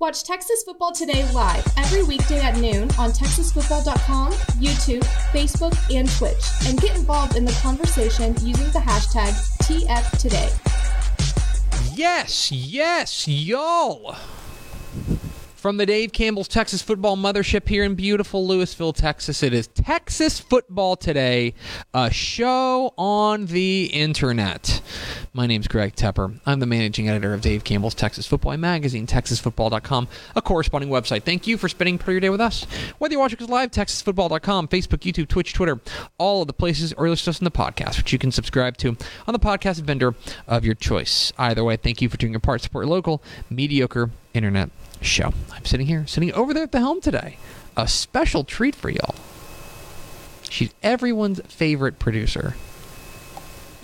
Watch Texas Football Today live every weekday at noon on TexasFootball.com, YouTube, Facebook, and Twitch, and get involved in the conversation using the hashtag TFToday. Yes, yes, y'all. From the Dave Campbell's Texas Football Mothership here in beautiful Lewisville, Texas, it is Texas Football Today, a show on the internet. My name's Greg Tepper. I'm the managing editor of Dave Campbell's Texas Football Magazine, TexasFootball.com, a corresponding website. Thank you for spending part of your day with us. Whether you're watching us live, TexasFootball.com, Facebook, YouTube, Twitch, Twitter, all of the places, or listen to us in the podcast, which you can subscribe to on the podcast vendor of your choice. Either way, thank you for doing your part. Support local, mediocre internet show. I'm sitting here, sitting over there at the helm today. A special treat for y'all. She's everyone's favorite producer.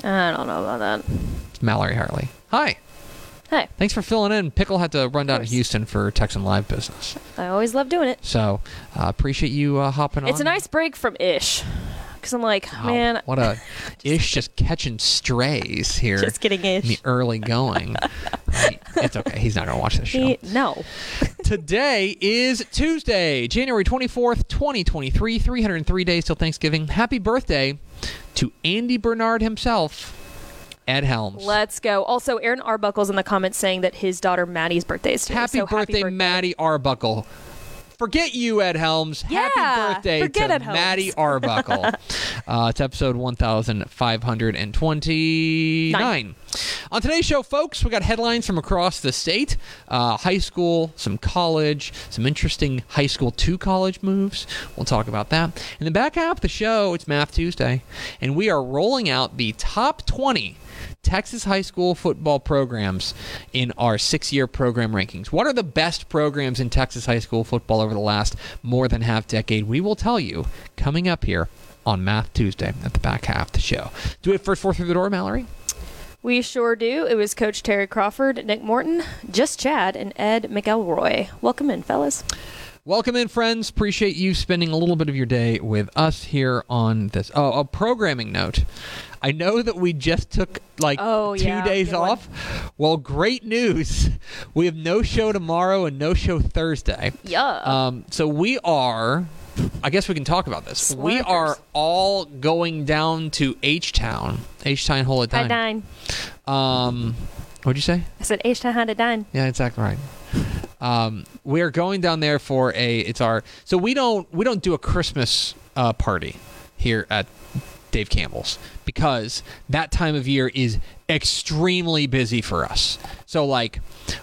I don't know about that. It's Mallory Harley. Hi. Hey, Thanks for filling in. Pickle had to run down to. Houston for Texan Live business. I always love doing it. So uh, appreciate you uh, hopping on. It's a nice break from Ish. Because I'm like, Wow, man, what a ish just catching strays here just kidding, in the early going. Right. It's okay. He's not going to watch this show. He, no. Today is Tuesday, January 24th, 2023. 303 days till Thanksgiving. Happy birthday to Andy Bernard himself, Ed Helms. Let's go. Also, Aaron Arbuckle's in the comments saying that his daughter Maddie's birthday is today. happy, so birthday, Maddie Arbuckle. Forget you, Ed Helms. Yeah, happy birthday to. Maddie Arbuckle. uh, it's episode 1529. Nine. On today's show, folks, we got headlines from across the state uh, high school, some college, some interesting high school to college moves. We'll talk about that. In the back half of the show, it's Math Tuesday, and we are rolling out the top 20 Texas high school football programs in our six year program rankings. What are the best programs in Texas high school football over the last more than half decade? We will tell you coming up here on Math Tuesday at the back half of the show. Do it first four through the door, Mallory. We sure do. It was Coach Terry Crawford, Nick Morton, Just Chad, and Ed McElroy. Welcome in, fellas. Welcome in, friends. Appreciate you spending a little bit of your day with us here on this. Oh, a programming note. I know that we just took like Oh, two yeah, days good one. off. Well, great news. We have no show tomorrow and no show Thursday. Yeah. Um, so we are. I guess we can talk about this. We are all going down to H Town. H Town, hold it Hi. Dine. Um, what'd you say? I said H Town to Honda Dine. Yeah, exactly right. Um, we are going down there for a. It's our. So we don't we don't do a Christmas uh, party here at Dave Campbell's because that time of year is extremely busy for us. So like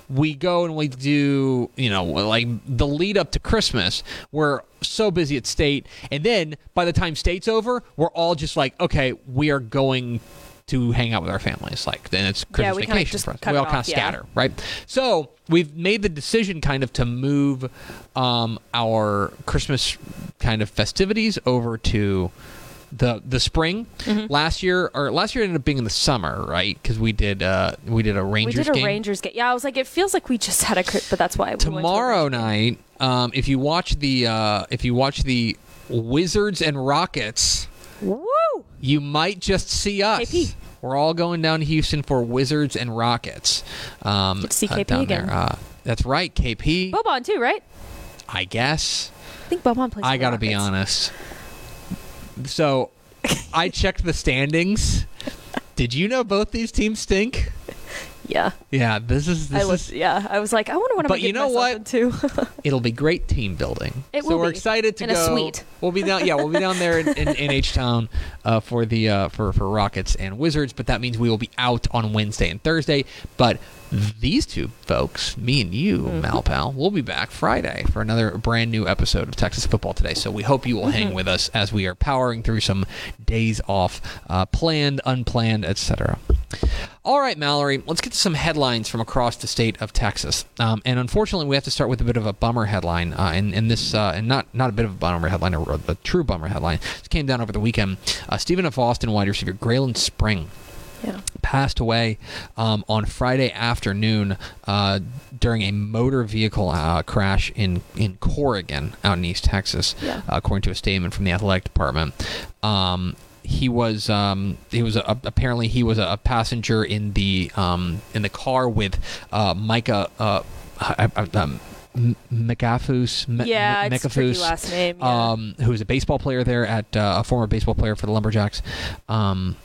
we go and we do, you know, like the lead up to Christmas, we're so busy at state and then by the time state's over, we're all just like, okay, we are going to hang out with our families. Like then it's Christmas we kinda vacation for us. We all kind of yeah. scatter, right? So we've made the decision kind of to move um, our Christmas kind of festivities over to the the spring. Mm-hmm. Last year or last year ended up being in the summer, right? Because we did uh, we did a rangers We did a game. Rangers game. Yeah, I was like, it feels like we just had a, but that's why. we went to Tomorrow night, um, if you watch the uh, if you watch the Wizards and Rockets, Woo! you might just see us. KP. We're all going down to Houston for Wizards and Rockets. Um, Get to see uh, KP down again. There. Uh, that's right, KP. Boban too, right? I guess. I think Boban plays. I gotta be honest. So, I checked the standings. Did you know both these teams stink? Yeah. Yeah, this is this I is yeah. I was like, I wonder what I'm But you know what? into. it'll be great team building. It so will we're be. excited to In a go. suite. We'll be down. Yeah, we'll be down there in, in, in H Town uh, for the uh, for for Rockets and Wizards. But that means we will be out on Wednesday and Thursday. But these two folks, me and you, Mm-hmm. Malpal, we'll be back Friday for another brand new episode of Texas Football Today. So we hope you will Mm-hmm. hang with us as we are powering through some days off, uh, planned, unplanned, etc. All right, Mallory, let's get to some headlines from across the state of Texas. Um, and unfortunately, we have to start with a bit of a bummer headline. Uh, and, and this, uh, and not not a bit of a bummer headline, a, a true bummer headline. This came down over the weekend. Uh, Stephen F. Austin wide receiver Graylin Spring yeah. passed away um, on Friday afternoon uh, during a motor vehicle uh, crash in, in Corrigan, out in East Texas, Yeah. uh, according to a statement from the athletic department. Um, he was um, he was a, apparently he was a, passenger in the um, in the car with uh, Micah uh, I- I- um, M- Yeah, M- last name, yeah. um, who was a baseball player there at uh, a former baseball player for the Lumberjacks. Um,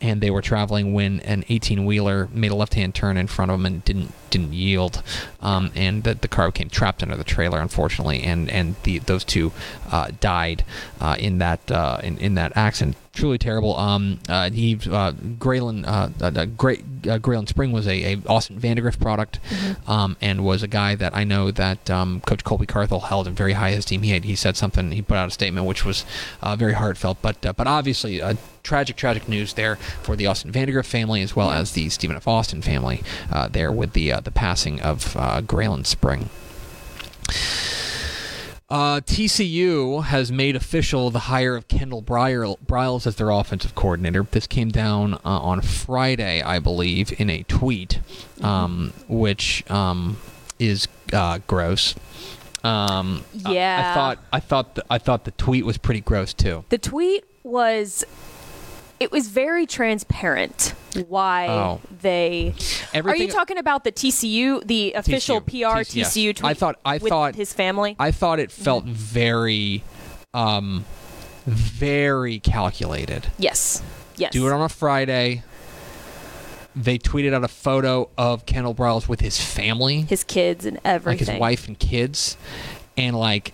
and they were traveling when an 18 wheeler made a left hand turn in front of them and didn't didn't yield, um, and the, the car became trapped under the trailer, unfortunately, and and the those two uh, died uh, in that uh, in, in that accident. Truly terrible. Um, uh, he uh, Graylin uh, uh, Gray, uh, Graylin Spring was a, a Austin Vandegrift product, um, and was a guy that I know that um, Coach Colby Carthel held in very high esteem. He had, he said something. He put out a statement which was uh, very heartfelt, but uh, but obviously uh, tragic tragic news there for the Austin Vandegrift family as well as the Stephen F. Austin family uh, there with the uh, the passing of uh, Graylin Spring. Uh, TCU has made official the hire of Kendall Briles Briles as their offensive coordinator. This came down uh, on Friday, I believe, in a tweet, um, which um, is uh, gross. Um, I- I, Yeah. thought I thought the, I thought the tweet was pretty gross too. The tweet was it was very transparent why Oh. they Are you talking about the TCU, the official TCU, PR TCU, yes. Tweet? I thought- I with thought- his family. I thought it felt very, um, very calculated. yes. Yes. do it on a Friday. They tweeted out a photo of Kendall Briles with his family, his kids and everything, like his wife and kids, and like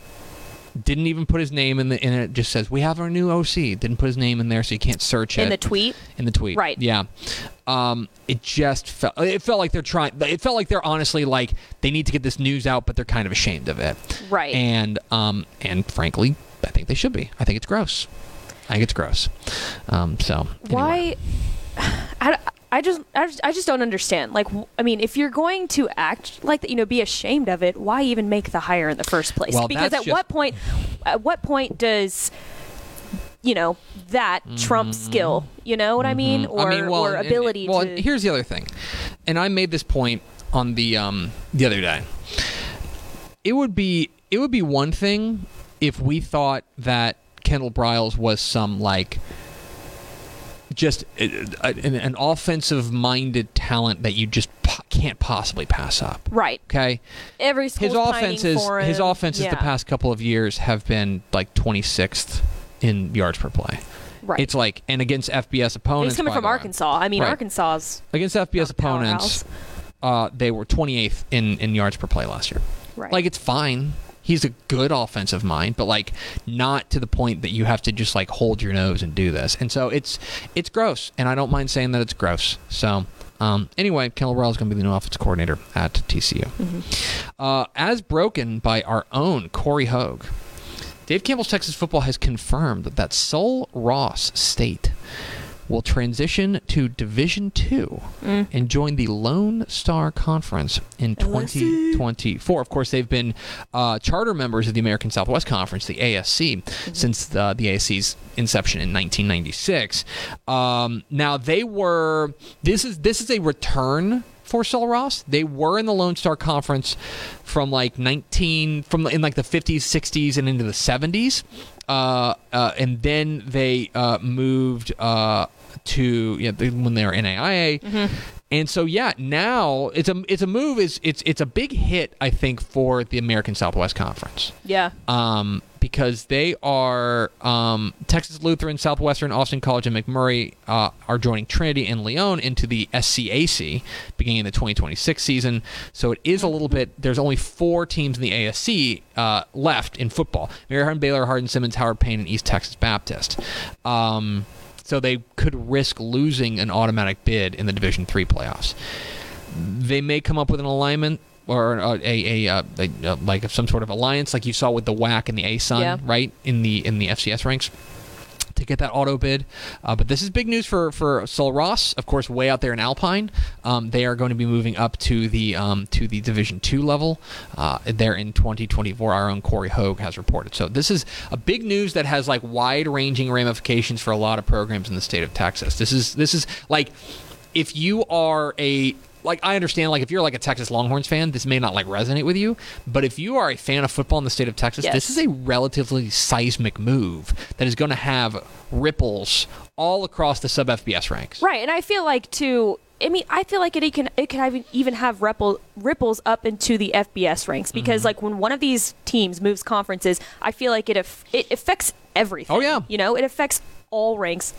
didn't even put his name in the in it. Just says we have our new OC. Didn't put his name in there, so you can't search it in the tweet. in the tweet. Right. Yeah. Um, it just felt it felt like they're trying. It felt like they're honestly like they need to get this news out, but they're kind of ashamed of it. Right. And um and frankly, I think they should be. I think it's gross. I think it's gross. Um, so anyway. Why? I, I just, I just I just don't understand. Like, I mean, if you're going to act like that, you know, be ashamed of it, why even make the hire in the first place? Well, because at just- what point, at what point does, you know, that trump skill? You know what I mean, or Mm-hmm. I mean, well, or and- ability well, to? here's the other thing, and I made this point on the um the other day. It would be it would be one thing if we thought that Kendall Briles was some like just uh, an, an offensive minded talent that you just po- can't possibly pass up. right. Okay, Every school's his offenses his offenses yeah. the past couple of years have been like 26th in yards per play. Right. It's like and against FBS opponents. He's coming from. Arkansas. I mean, Right. Arkansas's against FBS opponents, uh, they were 28th in, in yards per play last year. Right. Like it's fine. He's a good offensive mind, but like not to the point that you have to just like hold your nose and do this. And so it's it's gross, and I don't mind saying that it's gross. So um, anyway, Kendall Briles is going to be the new offensive coordinator at TCU, uh, as broken by our own Corey Hogue. Dave Campbell's Texas football has confirmed that Sul Ross State will transition to Division Two and join the Lone Star Conference in 2024. Of course, they've been uh, charter members of the American Southwest Conference, the ASC, since the, the ASC's inception in 1996. Um, now they were this is this is a return for Sul Ross. They were in the Lone Star Conference from like 19 from in like the 50s, 60s, and into the 70s, uh, uh, and then they uh, moved uh, to yeah, when they were NAIA. And so yeah, now it's a it's a move is it's it's a big hit I think for the American Southwest Conference yeah. um, because they are um, Texas Lutheran, Southwestern, Austin College, and McMurry uh, are joining Trinity and Leon into the SCAC beginning the 2026 season. So it is a little bit. There's only four teams in the ASC uh, left in football: Mary Hardin, Baylor, Hardin, Simmons, Howard Payne, and East Texas Baptist. Um, so they could risk losing an automatic bid in the Division Three playoffs. They may come up with an alignment or a, a, a, a, a like some sort of alliance, like you saw with the WAC and the ASUN, Yeah. right in the in the FCS ranks. To get that auto bid, uh, but this is big news for for Sul Ross, of course, way out there in Alpine. Um, they are going to be moving up to the um, to the Division Two level. Uh, there in 2024, our own Corey Hogue has reported. So this is a big news that has like wide ranging ramifications for a lot of programs in the state of Texas. This is this is like if you are a like I understand like if you're like a Texas Longhorns fan, this may not like resonate with you, but if you are a fan of football in the state of Texas, Yes. this is a relatively seismic move that is going to have ripples all across the sub FBS ranks. Right, and I feel like too. I mean, I feel like it can it can even have ripple, ripples up into the FBS ranks because Mm-hmm. like when one of these teams moves conferences, I feel like it it affects everything. Oh, yeah. you know, it affects all ranks.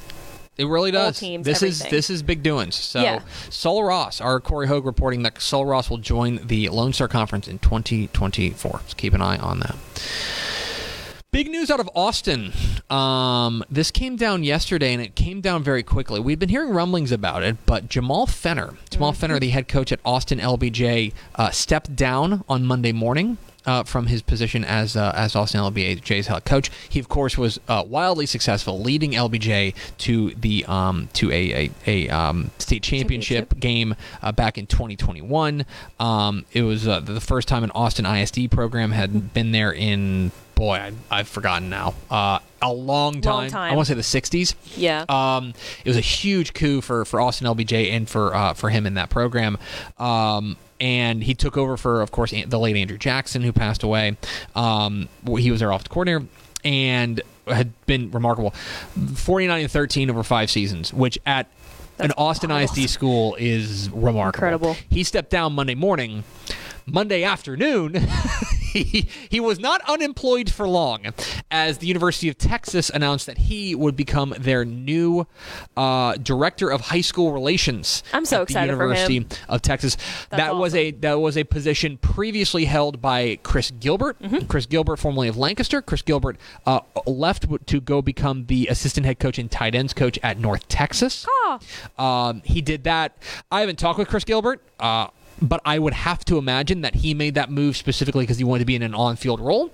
It really does. teams, this is this is big doings. So Yeah. Sul Ross, our Corey Hogue reporting that Sul Ross will join the Lone Star Conference in 2024. So keep an eye on that. Big news out of Austin. Um, this came down yesterday, and it came down very quickly. We've been hearing rumblings about it, but Jamal Fenner, Jamal Mm-hmm. Fenner, the head coach at Austin LBJ, uh, stepped down on Monday morning. Uh, from his position as uh, as Austin LBJ's head coach, he of course was uh, wildly successful, leading LBJ to the um, to a a, a um, state championship, Championship. game uh, back in 2021. Um, it was uh, the first time an Austin ISD program had been there in boy, I, I've forgotten now. Uh, a long time. time. I want to say the 60s. Yeah. Um, it was a huge coup for, for Austin LBJ and for uh, for him in that program. Um, and he took over for, of course, the late Andrew Jackson, who passed away. Um, he was their offensive coordinator and had been remarkable. 49 and 13 over five seasons, which at an Austin wild. ISD school is remarkable. Incredible. He stepped down Monday morning. Monday afternoon, he, he was not unemployed for long as the University of Texas announced that he would become their new uh, director of high school relations. I'm so at excited the for him. University of Texas. That's that was a that was a position previously held by Chris Gilbert. Mm-hmm. Chris Gilbert, formerly of Lancaster. Chris Gilbert uh, left to go become the assistant head coach and tight ends coach at North Texas. Ah. Um, he did that. I haven't talked with Chris Gilbert, uh, but I would have to imagine that he made that move specifically because he wanted to be in an on-field role.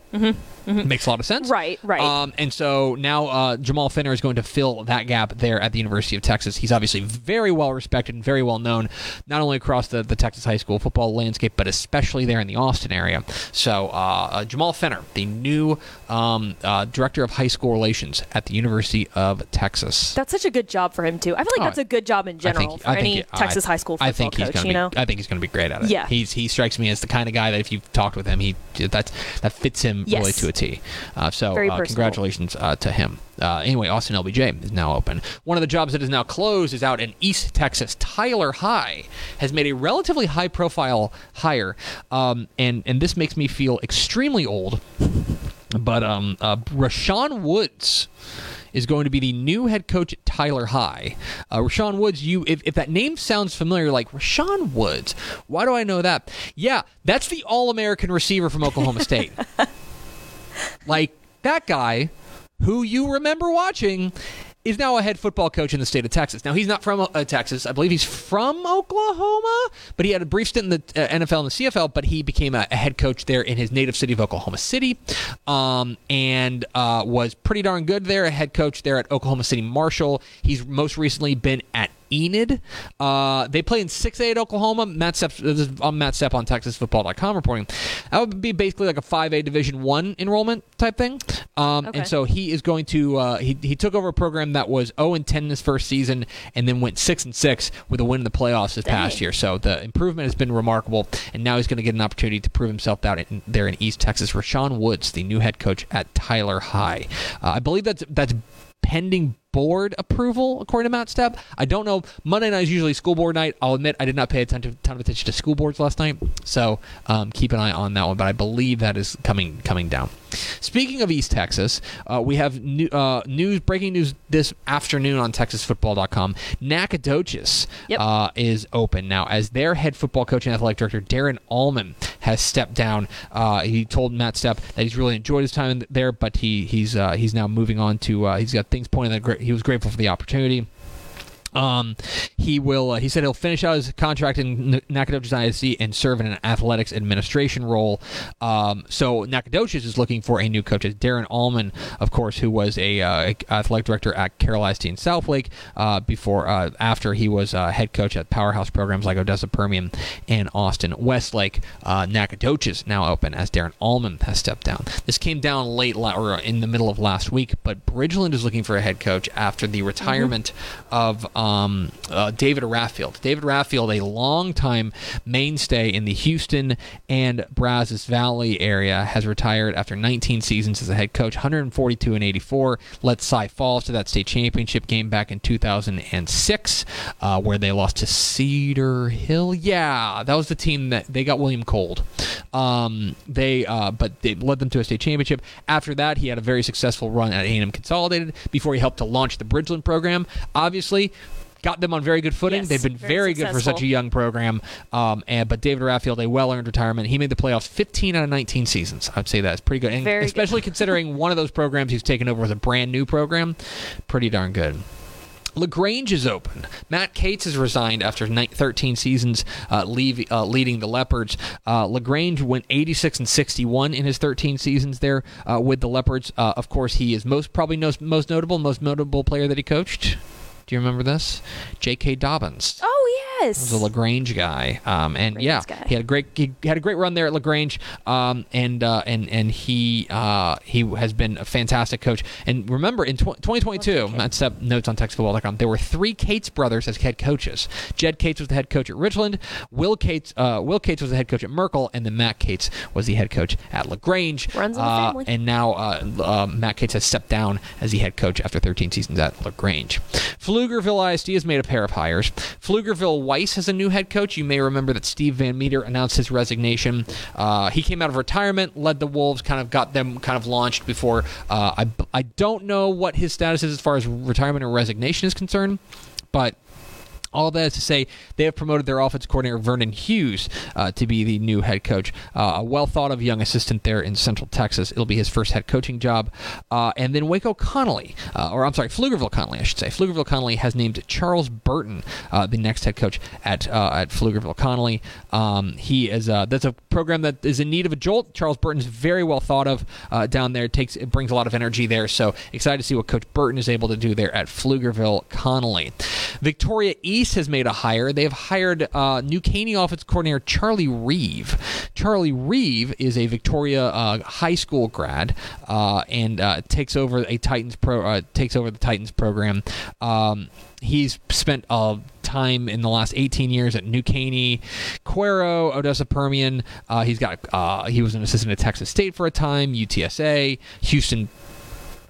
Makes a lot of sense. Mm-hmm. Right, right. Um, and so now uh, Jamal Fenner is going to fill that gap there at the University of Texas. He's obviously very well respected and very well known, not only across the, the Texas high school football landscape, but especially there in the Austin area. So uh, uh, Jamal Fenner, the new um, uh, director of high school relations at the University of Texas. That's such a good job for him too. I feel like Oh, that's a good job in I general think- for I think any I- Texas high school football I think he's coach. you be. know, I think he's going to be great at it. Yeah. he's he strikes me as the kind of guy that if you've talked with him, he that's that fits him Yes. really to a T. Uh, so uh, congratulations uh, to him. Uh, anyway, Austin LBJ is now open. One of the jobs that is now closed is out in East Texas. Tyler High has made a relatively high-profile hire, um, and and this makes me feel extremely old. But um, uh, Rashaun Woods is going to be the new head coach at Tyler High. Uh, Rashaun Woods, you if, if that name sounds familiar, like Rashaun Woods, why do I know that? Yeah, that's the All-American receiver from Oklahoma State. like that guy who you remember watching is now a head football coach in the state of Texas. Now he's not from uh, Texas. I believe he's from Oklahoma, but he had a brief stint in the uh, NFL and the CFL. But he became a, a head coach there in his native city of Oklahoma City, um, and uh, was pretty darn good there. A head coach there at Oklahoma City Marshall. He's most recently been at Enid. Uh, they play in 6A at Oklahoma. Matt this is on Matt Stepp on TexasFootball.com reporting. That would be basically like a 5A Division One enrollment type thing. Um, Okay. And so he is going to uh, he, he took over a program that was 0 and 10 in his first season, and then went 6 and 6 with a win in the playoffs this past year. So the improvement has been remarkable, and now he's going to get an opportunity to prove himself out in, there in East Texas. Rashaun Woods, the new head coach at Tyler High, uh, I believe that's that's pending board approval, according to Matt Stepp. I don't know. Monday night is usually school board night. I'll admit I did not pay a ton, to, ton of attention to school boards last night, so um, keep an eye on that one. But I believe that is coming coming down. Speaking of East Texas, uh, we have new, uh, news, breaking news this afternoon on TexasFootball.com. Nacogdoches Yep. uh, is open now as their head football coach and athletic director Darren Allman has stepped down. Uh, he told Matt Stepp that he's really enjoyed his time there, but he he's uh, he's now moving on to uh, he's got things pointing that he was grateful for the opportunity. Um, he will. Uh, he said he'll finish out his contract in N- Nacogdoches ISD and serve in an athletics administration role. Um, so Nacogdoches is looking for a new coach. It's Darren Allman, of course, who was a uh, athletic director at Carroll ISD in Southlake uh, before uh, after he was uh, head coach at powerhouse programs like Odessa Permian and Austin Westlake. Uh, Nacogdoches now open as Darren Allman has stepped down. This came down late la- or in the middle of last week, but Bridgeland is looking for a head coach after the retirement of um, uh, David Raffield. David Raffield, a longtime mainstay in the Houston and Brazos Valley area, has retired after 19 seasons as a head coach, 142 and 84. Led Cy Falls to that state championship game back in 2006, uh, where they lost to Cedar Hill. Yeah, that was the team that they got William Cold. Um, they, uh, but they led them to a state championship. After that, he had a very successful run at A&M Consolidated before he helped to launch the Bridgeland program. Obviously, got them on very good footing. Yes, They've been very very, good for such a young program. Um, and but David Raffield, a well-earned retirement. He made the playoffs 15 out of 19 seasons. I'd say that's pretty good, and Very good. especially considering one of those programs he's taken over was a brand new program. Pretty darn good. Lagrange is open. Matt Cates has resigned after ni- 13 seasons uh, leave, uh, leading the Leopards. Uh, Lagrange went 86 and 61 in his 13 seasons there uh, with the Leopards. Uh, of course, he is most probably knows, most notable, most notable player that he coached. Do you remember this? J.K. Dobbins Oh yes. was a Lagrange guy, um, and yeah, guy. he had a great he had a great run there at Lagrange, um, and uh, and and he uh, he has been a fantastic coach. And remember, in tw- 2022, Matt Stepp notes on TexasFootball.com, there were three Cates brothers as head coaches. Jed Cates was the head coach at Richland. Will Cates uh, Will Cates was the head coach at Merkel, and then Matt Cates was the head coach at Lagrange. Runs in the Uh, family. and now uh, uh, Matt Cates has stepped down as the head coach after 13 seasons at Lagrange. Pflugerville ISD has made a pair of hires. Pflugerville Weiss has a new head coach. You may remember that Steve Van Meter announced his resignation. Uh, he came out of retirement, led the Wolves, kind of got them kind of launched before. Uh, I, I don't know what his status is as far as retirement or resignation is concerned, but all that is to say, they have promoted their offense coordinator Vernon Hughes uh, to be the new head coach. Uh, a well thought of young assistant there in Central Texas. It'll be his first head coaching job. Uh, and then Waco Connolly, uh, or I'm sorry, Pflugerville Connolly, I should say. Pflugerville Connolly has named Charles Burton uh, the next head coach at uh, at Pflugerville Connolly. Um, he is that's a program that is in need of a jolt. Charles Burton is very well thought of down there. It takes it brings a lot of energy there. So excited to see what Coach Burton is able to do there at Pflugerville Connolly. Victoria East has made a hire. They have hired uh, New Caney offense coordinator Charlie Reeve. Charlie Reeve is a Victoria uh, high school grad uh, and uh, takes over a Titans pro uh, takes over the Titans program. Um, he's spent uh, time in the last 18 years at New Caney, Cuero, Odessa Permian. Uh, he's got uh, he was an assistant at Texas State for a time, UTSA, Houston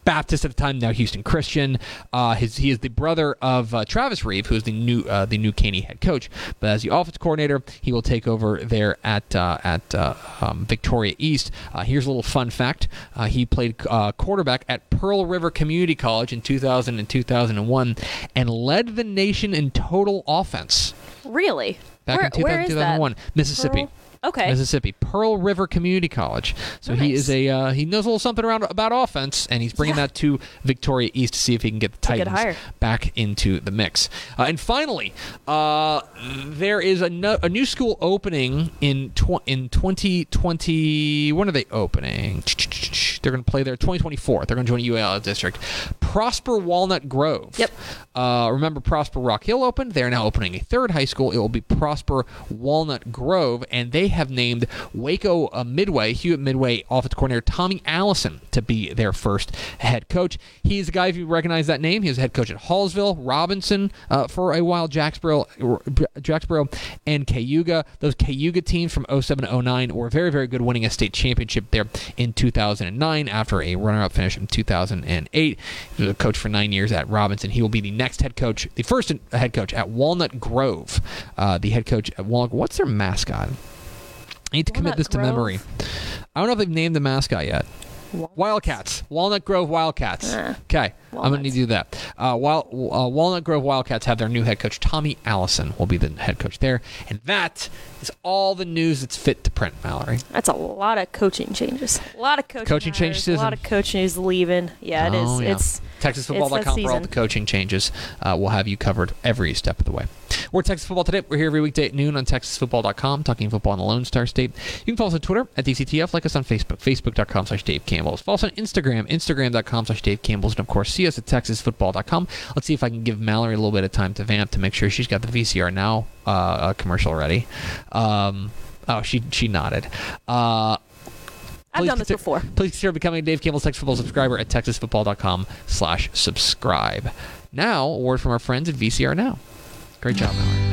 Baptist at the time, now Houston Christian. Uh, his, he is the brother of uh, Travis Reeve, who is the new uh, the new Caney head coach. But as the offense coordinator, he will take over there at uh, at uh, um, Victoria East. Uh, here's a little fun fact: uh, he played uh, quarterback at Pearl River Community College in 2000 and 2001, and led the nation in total offense Really? back where, in 2000, where is 2001, that? Mississippi. Pearl? Okay. Mississippi, Pearl River Community College. So he Nice. is a uh, he knows a little something around about offense, and he's bringing Yeah. that to Victoria East to see if he can get the Titans back into the mix. Uh, and finally, uh, there is a, no, a new school opening in tw- in 2020. When are they opening? They're going to play there 2024. They're going to join UIL district. Prosper Walnut Grove. Yep. Uh, remember, Prosper Rock Hill opened. They are now opening a third high school. It will be Prosper Walnut Grove, and they have named Waco uh, Midway, Hewitt Midway offensive coordinator Tommy Allison to be their first head coach. He's a guy, if you recognize that name, he was head coach at Hallsville, Robinson uh, for a while, Jacksboro, Jacksboro, and Cayuga. Those Cayuga teams from 07 to 09 were very, very good, winning a state championship there in 2009 after a runner-up finish in 2008. He was a coach for nine years at Robinson. He will be the next head coach, the first head coach at Walnut Grove. Uh, the head coach at Walnut. What's their mascot? I need to commit this to Grove? memory. I don't know if they've named the mascot yet. Wildcats, Walnut Grove Wildcats. Ah, okay, I'm gonna need to do that. Uh, Wild, uh, Walnut Grove Wildcats have their new head coach, Tommy Allison, will be the head coach there, and that is all the news that's fit to print. Mallory. That's a lot of coaching changes. A lot of coaching, Coaching changes, A lot of coaches leaving. Yeah, it is. Oh, yeah. It's TexasFootball.com for all the coaching changes. Uh, we'll have you covered every step of the way. We're Texas Football Today. We're here every weekday at noon on TexasFootball.com, talking football in the Lone Star State. You can follow us on Twitter at DCTF, like us on Facebook, Facebook.com slash Dave Campbell's. Follow us on Instagram, Instagram.com slash Dave Campbell's. And of course, us at TexasFootball.com. Let's see if I can give Mallory a little bit of time to vamp to make sure she's got the VCR now uh, uh, commercial ready. Um, oh, she, she nodded. Uh, I've done this consider- before. Please consider becoming a Dave Campbell's Texas Football subscriber at texasfootball.com slash subscribe. Now, a word from our friends at VCR Now. Great job, Mallory.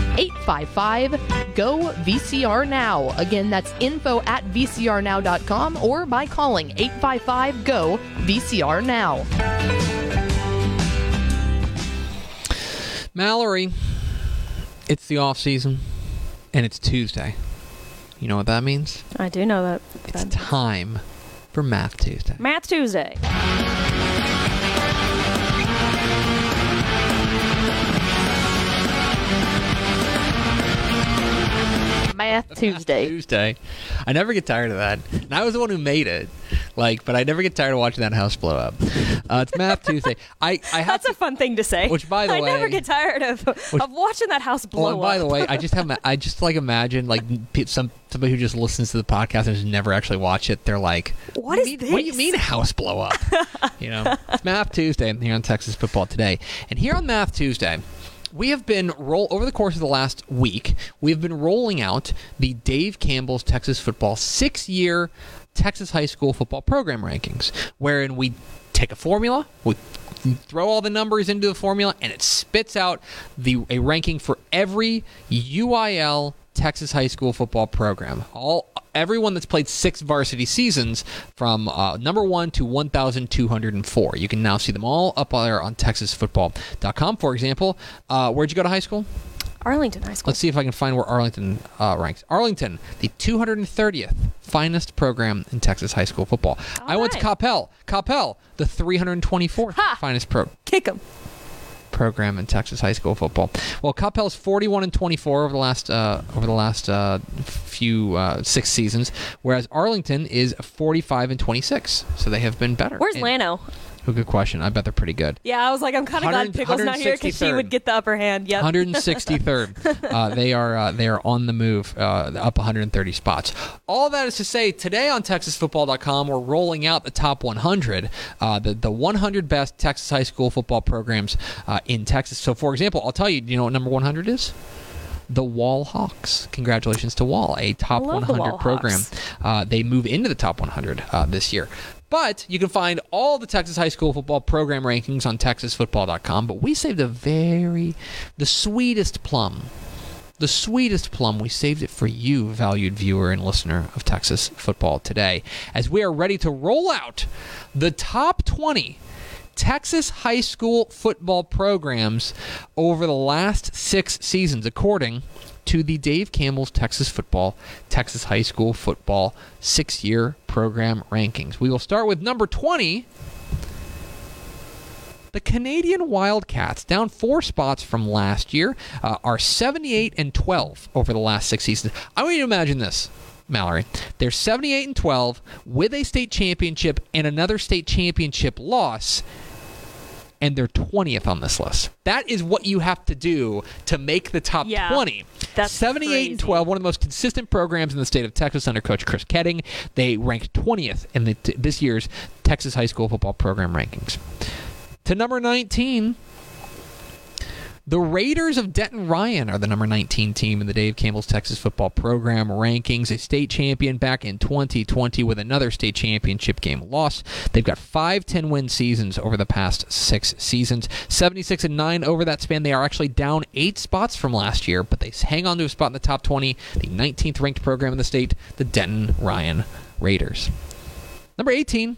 855 GO VCR Now. Again, that's info at vcrnow.com or by calling 855 GO VCR Now. Mallory, it's the off season, and it's Tuesday. You know what that means? I do know that. It's time for Math Tuesday. Math Tuesday. Math Tuesday. Tuesday. I never get tired of that. And I was the one who made it. Like, but I never get tired of watching that house blow up. Uh, it's Math Tuesday. I, I have That's to, a fun thing to say. Which, by the I never get tired of of watching that house blow Well, and by the way, I just have I just like imagine like some somebody who just listens to the podcast and has never actually watched it. They're like, What do is you mean- What do you mean house blow up? you know, it's Math Tuesday here on Texas Football Today, and here on Math Tuesday. We have been roll over the course of the last week. We have been rolling out the Dave Campbell's Texas Football six-year Texas high school football program rankings, wherein we take a formula, we throw all the numbers into the formula, and it spits out the a ranking for every UIL Texas high school football program. All everyone that's played six varsity seasons from uh, number one to 1,204. You can now see them all up there on TexasFootball.com. For example, uh, where'd you go to high school? Arlington High School. Let's see if I can find where Arlington uh, ranks. Arlington, the 230th finest program in Texas high school football. I went to right. Coppell. Coppell, the 324th Ha! finest pro- Kick 'em. Program in Texas high school football. Well, Coppell's 41 and 24 over the last uh, over the last uh, few uh, six seasons, whereas Arlington is 45 and 26. So they have been better. Where's And- Llano? Oh, good question. I bet they're pretty good. Yeah, I was like, I'm kind of glad Pickle's not here because she would get the upper hand. Yep. 163rd. uh, they are uh, they are on the move, uh, up 130 spots. All that is to say, today on TexasFootball.com, we're rolling out the top 100, uh, the the 100 best Texas high school football programs uh, in Texas. So, for example, I'll tell you, you know what number 100 is? The Wall Hawks. Congratulations to Wall, a top I the 100 program. Uh, they move into the top 100 uh, this year. But you can find all the Texas high school football program rankings on TexasFootball.com. But we saved a very, the sweetest plum, the sweetest plum. We saved it for you, valued viewer and listener of Texas football today, as we are ready to roll out the top 20 Texas high school football programs over the last six seasons, according to the Dave Campbell's Texas Football, Texas High School Football six year program rankings. We will start with number 20. The Canadian Wildcats, down four spots from last year, uh, are 78 and 12 over the last six seasons. I want you to imagine this. Mallory. They're 78 and 12 with a state championship and another state championship loss and they're 20th on this list. That is what you have to do to make the top Yeah, 20. that's 78 and crazy. 12, one of the most consistent programs in the state of Texas under coach Chris Koetting. They ranked 20th in the, this year's Texas high school football program rankings. To number 19, the Raiders of Denton Ryan are the number 19 team in the Dave Campbell's Texas football program rankings. A state champion back in 2020 with another state championship game loss. They've got five 10 win seasons over the past six seasons. 76 and 9 over that span. They are actually down eight spots from last year, but they hang on to a spot in the top 20. The 19th ranked program in the state, the Denton Ryan Raiders. Number 18,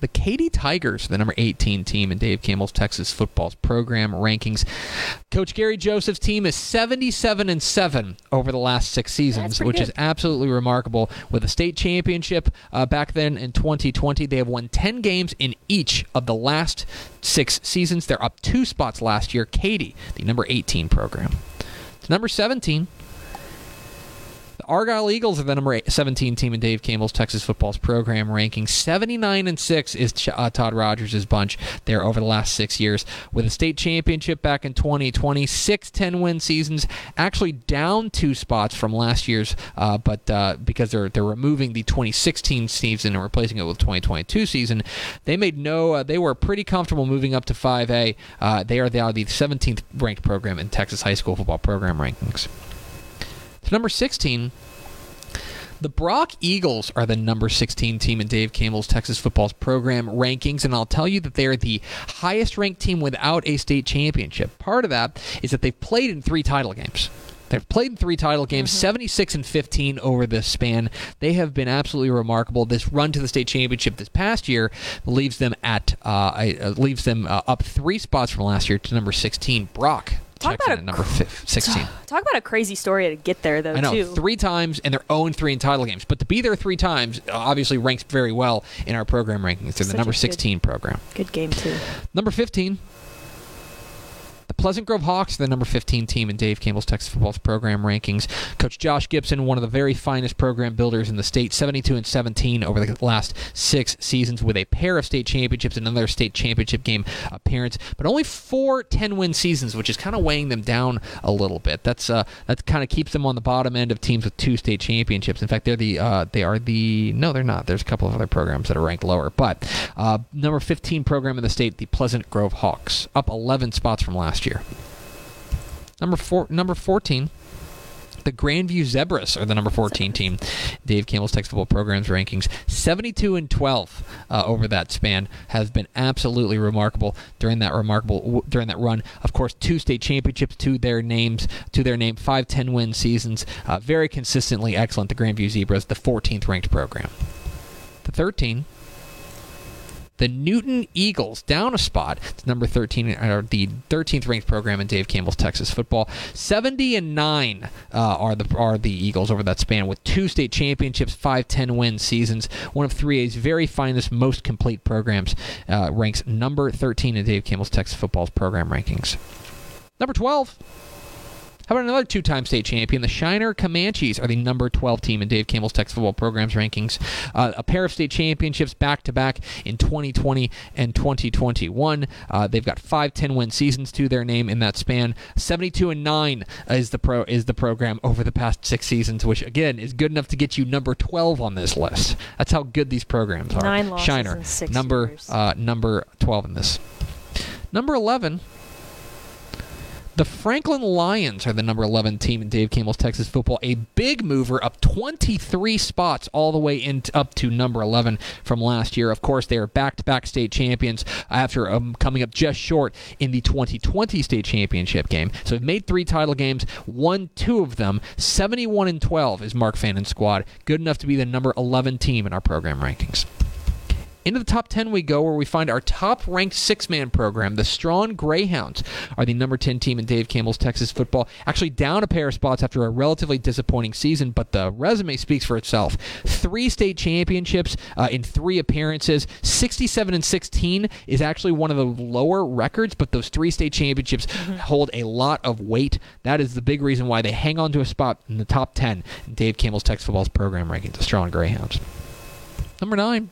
the Katy Tigers, the number 18 team in Dave Campbell's Texas football's program rankings. Coach Gary Joseph's team is 77 and 7 over the last six seasons, which is absolutely remarkable. With a state championship uh, back then in 2020, they have won 10 games in each of the last six seasons. They're up two spots last year. Katy, the number 18 program. To number 17, the Argyle Eagles are the number eight- 17 team in Dave Campbell's Texas football's program ranking. 79 and 6 is uh, Todd Rogers' bunch there over the last six years. With a state championship back in 2020, six 10 win seasons, actually down two spots from last year's, uh, but uh, because they're they're removing the 2016 season and replacing it with 2022 season, they made no. Uh, they were pretty comfortable moving up to 5A. Uh, they are now the 17th ranked program in Texas high school football program rankings. To number 16, the Brock Eagles are the number 16 team in Dave Campbell's Texas football's program rankings, and I'll tell you that they are the highest ranked team without a state championship. Part of that is that they've played in three title games. They've played in three title games, 76 and 15 over this span. They have been absolutely remarkable. This run to the state championship this past year leaves them at uh, uh, leaves them uh, up three spots from last year to number 16. Brock Talk about a number fif- 16. Talk about a crazy story to get there, though. I know too. three times, and they're 0 3 in title games. But to be there three times uh, obviously ranks very well in our program rankings. They're the number good- 16 program. Good game too. Number 15, the Pleasant Grove Hawks, the number 15 team in Dave Campbell's Texas football's program rankings. Coach Josh Gibson, one of the very finest program builders in the state, 72 and 17 over the last six seasons with a pair of state championships and another state championship game appearance, but only four 10 win seasons, which is kind of weighing them down a little bit. That's uh, that kind of keeps them on the bottom end of teams with two state championships. In fact, they're the uh, they are the no, they're not. There's a couple of other programs that are ranked lower, but uh, number 15 program in the state, the Pleasant Grove Hawks, up 11 spots from last year. Number four, number 14. The Grandview Zebras are the number 14 team. Dave Campbell's Texas football programs rankings 72 and 12 uh, over that span has been absolutely remarkable during that remarkable w- during that run. Of course, two state championships to their names to their name, five 10 win seasons, uh, very consistently excellent. The Grandview Zebras, the 14th ranked program. The 13 the Newton Eagles down a spot to number 13, or the 13th ranked program in Dave Campbell's Texas football. 70 and 9 uh, are the are the Eagles over that span with two state championships, five 10 win seasons. One of 3A's very finest, most complete programs. Uh, ranks number 13 in Dave Campbell's Texas football's program rankings. Number 12. How about another two time state champion? The Shiner Comanches are the number 12 team in Dave Campbell's Texas football programs rankings. Uh, a pair of state championships back to back in 2020 and 2021. Uh, they've got five 10 win seasons to their name in that span. 72 and 9 is the pro is the program over the past six seasons, which again is good enough to get you number 12 on this list. That's how good these programs are. Nine losses Shiner, number uh, number 12 in this. Number 11. The Franklin Lions are the number 11 team in Dave Campbell's Texas football. A big mover up 23 spots all the way in up to number 11 from last year. Of course, they are back-to-back state champions after um, coming up just short in the 2020 state championship game. So they've made three title games, won two of them. 71 and 12 is Mark Fannon's squad. Good enough to be the number 11 team in our program rankings. Into the top 10 we go, where we find our top ranked six man program. The Strong Greyhounds are the number 10 team in Dave Campbell's Texas football. Actually, down a pair of spots after a relatively disappointing season, but the resume speaks for itself. Three state championships uh, in three appearances. 67 and 16 is actually one of the lower records, but those three state championships hold a lot of weight. That is the big reason why they hang on to a spot in the top 10 in Dave Campbell's Texas football's program rankings. The Strong Greyhounds. Number nine.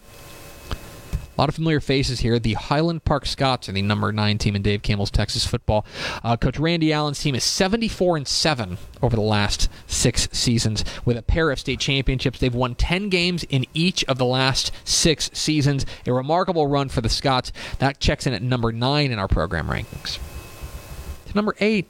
A lot of familiar faces here. The Highland Park Scots are the number nine team in Dave Campbell's Texas football. Uh, Coach Randy Allen's team is 74 and seven over the last six seasons, with a pair of state championships. They've won 10 games in each of the last six seasons. A remarkable run for the Scots. That checks in at number nine in our program rankings. To number eight,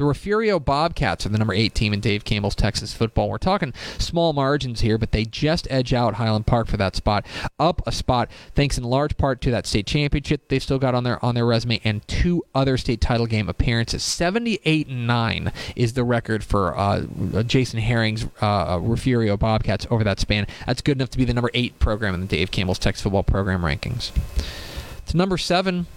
the Refugio Bobcats are the number eight team in Dave Campbell's Texas football. We're talking small margins here, but they just edge out Highland Park for that spot, up a spot, thanks in large part to that state championship they've still got on their on their resume and two other state title game appearances. Seventy-eight nine is the record for uh, Jason Herring's uh, Refugio Bobcats over that span. That's good enough to be the number eight program in the Dave Campbell's Texas football program rankings. To number seven.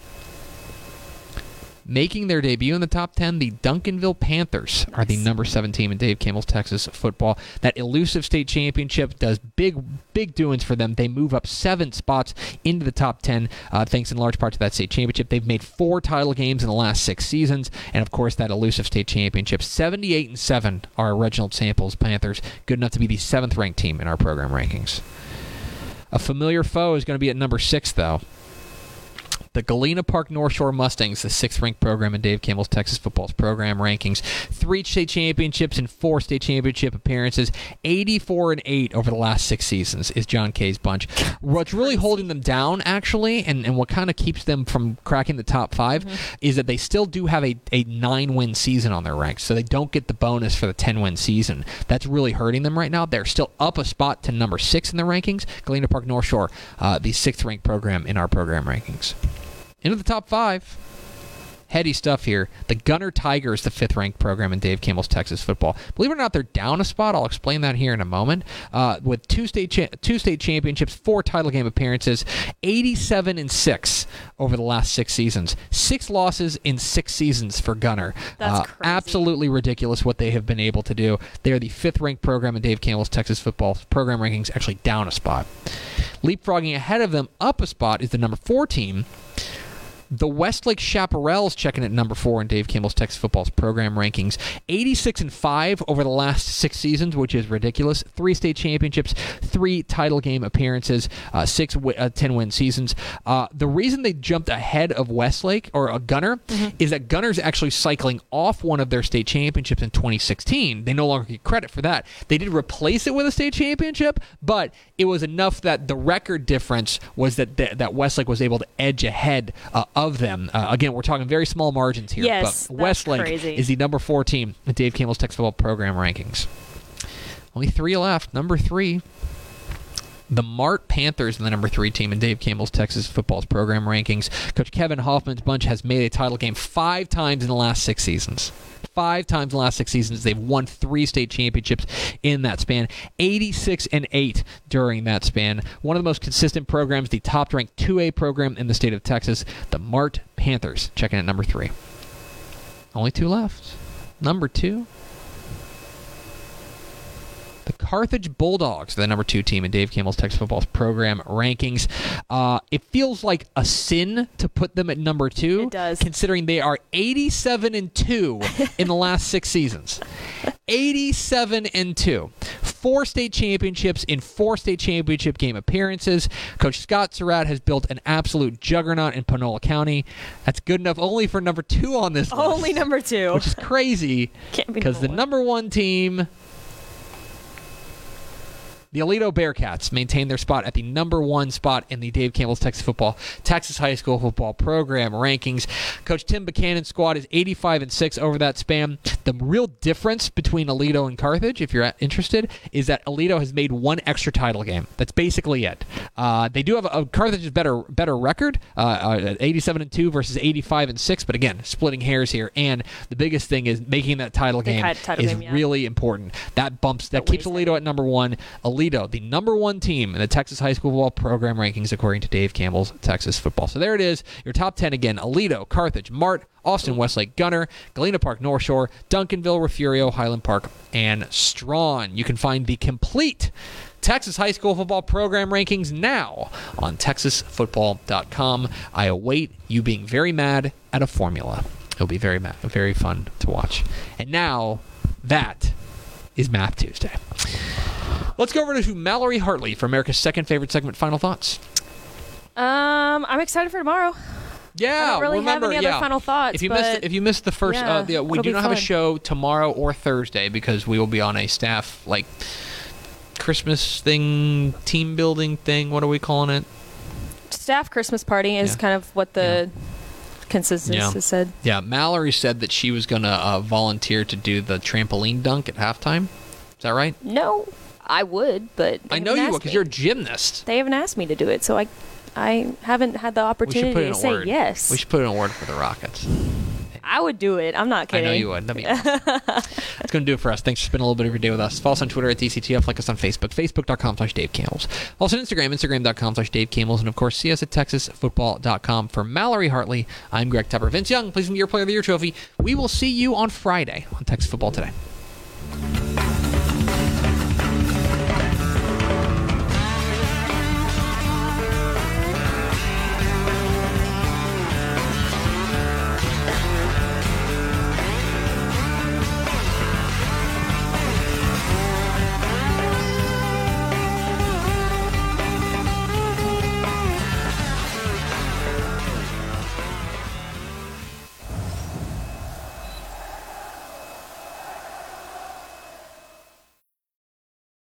Making their debut in the top 10, the Duncanville Panthers are the number seven team in Dave Campbell's Texas football. That elusive state championship does big, big doings for them. They move up seven spots into the top 10, uh, thanks in large part to that state championship. They've made four title games in the last six seasons, and of course, that elusive state championship. 78 and 7 are Reginald Samples Panthers, good enough to be the seventh ranked team in our program rankings. A familiar foe is going to be at number six, though the Galena Park North Shore Mustangs, the sixth ranked program in Dave Campbell's Texas football's program rankings. Three state championships and four state championship appearances. 84 and 8 over the last six seasons is Jon Kay's bunch. What's really holding them down, actually, and, and what kind of keeps them from cracking the top 5 is that they still do have a, a nine win season on their ranks, so they don't get the bonus for the 10 win season. That's really hurting them right now. They're still up a spot to number six in the rankings. Galena Park North Shore, uh, the sixth ranked program in our program rankings into the top five. Heady stuff here. The Gunter Tiger is the fifth ranked program in Dave Campbell's Texas football. Believe it or not, they're down a spot. I'll explain that here in a moment. Uh, with two state cha- two state championships, four title game appearances, 87 and six over the last six seasons. Six losses in six seasons for Gunter. That's Uh, crazy. absolutely ridiculous what they have been able to do. They are the fifth ranked program in Dave Campbell's Texas football program rankings, actually down a spot. Leapfrogging ahead of them up a spot is the number four team. The Westlake Chaparrals checking at number four in Dave Campbell's Texas football's program rankings. 86 and 5 over the last six seasons, which is ridiculous. Three state championships, three title game appearances, uh, six wi- uh, 10 win seasons. Uh, the reason they jumped ahead of Westlake or a Gunter is that Gunter's actually cycling off one of their state championships in 2016. They no longer get credit for that. They did replace it with a state championship, but it was enough that the record difference was that that, that Westlake was able to edge ahead uh, of them. Uh, again, we're talking very small margins here, Yes, but Westlake crazy. is the number four team in Dave Campbell's Texas football program rankings. Only three left. Number three, the Mart Panthers are the number three team in Dave Campbell's Texas football's program rankings. Coach Kevin Hoffman's bunch has made a title game five times in the last six seasons. Five times in the last six seasons. They've won three state championships in that span. 86 and 8 during that span. One of the most consistent programs, the top ranked 2A program in the state of Texas, the Mart Panthers, checking at number three. Only two left. Number two, the Carthage Bulldogs, the number two team in Dave Campbell's Texas football's program rankings. Uh, it feels like a sin to put them at number two, It does. considering they are 87 and two in the last six seasons. 87 and two, four state championships in four state championship game appearances. Coach Scott Surratt has built an absolute juggernaut in Panola County. That's good enough only for number two on this list Only number two. which is crazy Can't be because the number number one team, the Aledo Bearcats, maintain their spot at the number one spot in the Dave Campbell's Texas football Texas high school football program rankings. Coach Tim Buchanan's squad is 85 and six over that span. The real difference between Aledo and Carthage, if you're interested, is that Aledo has made one extra title game. That's basically it. Uh, they do have a, a Carthage's better better record, uh, uh, 87 and two versus 85 and six. But again, splitting hairs here. And the biggest thing is making that title game ti- title is game, yeah. really important. That bumps that That keeps Aledo at number one. Aledo Aledo, the number one team in the Texas high school football program rankings according to Dave Campbell's Texas Football. So there it is, your top 10 again Aledo, Carthage, Mart, Austin, Westlake, Gunter, Galena Park, North Shore, Duncanville, Refugio, Highland Park, and Strawn. You can find the complete Texas high school football program rankings now on texasfootball.com. I await you being very mad at a formula. It'll be very mad, very fun to watch. And now that is Math Tuesday. Let's go over to Mallory Hartley for America's second favorite segment. Final thoughts. Um, I'm excited for tomorrow. Yeah, don't really have remember, any other yeah. final thoughts, If you missed, if you missed the first, yeah, uh, yeah, we do not have a show tomorrow or Thursday because we will be on a staff like Christmas thing, team building thing. What are we calling it? Staff Christmas party is Yeah. kind of what the consensus Yeah. has said. Yeah, Mallory said that she was gonna uh, volunteer to do the trampoline dunk at halftime. Is that right? No, I would, but I know you would because you're a gymnast. They haven't asked me to do it, so I, I haven't had the opportunity to say word. yes. We should put in a word for the Rockets. I would do it. I'm not kidding. I know you would. Be awesome. That's going to do it for us. Thanks for spending a little bit of your day with us. Follow us on Twitter at DCTF. Like us on Facebook, facebook.com slash Dave Campbells. Also on Instagram, instagram.com slash Dave Campbells. And of course, see us at texasfootball.com. For Mallory Hartley, I'm Greg Tepper. Vince Young, please give me your Player of the Year trophy. We will see you on Friday on Texas Football Today.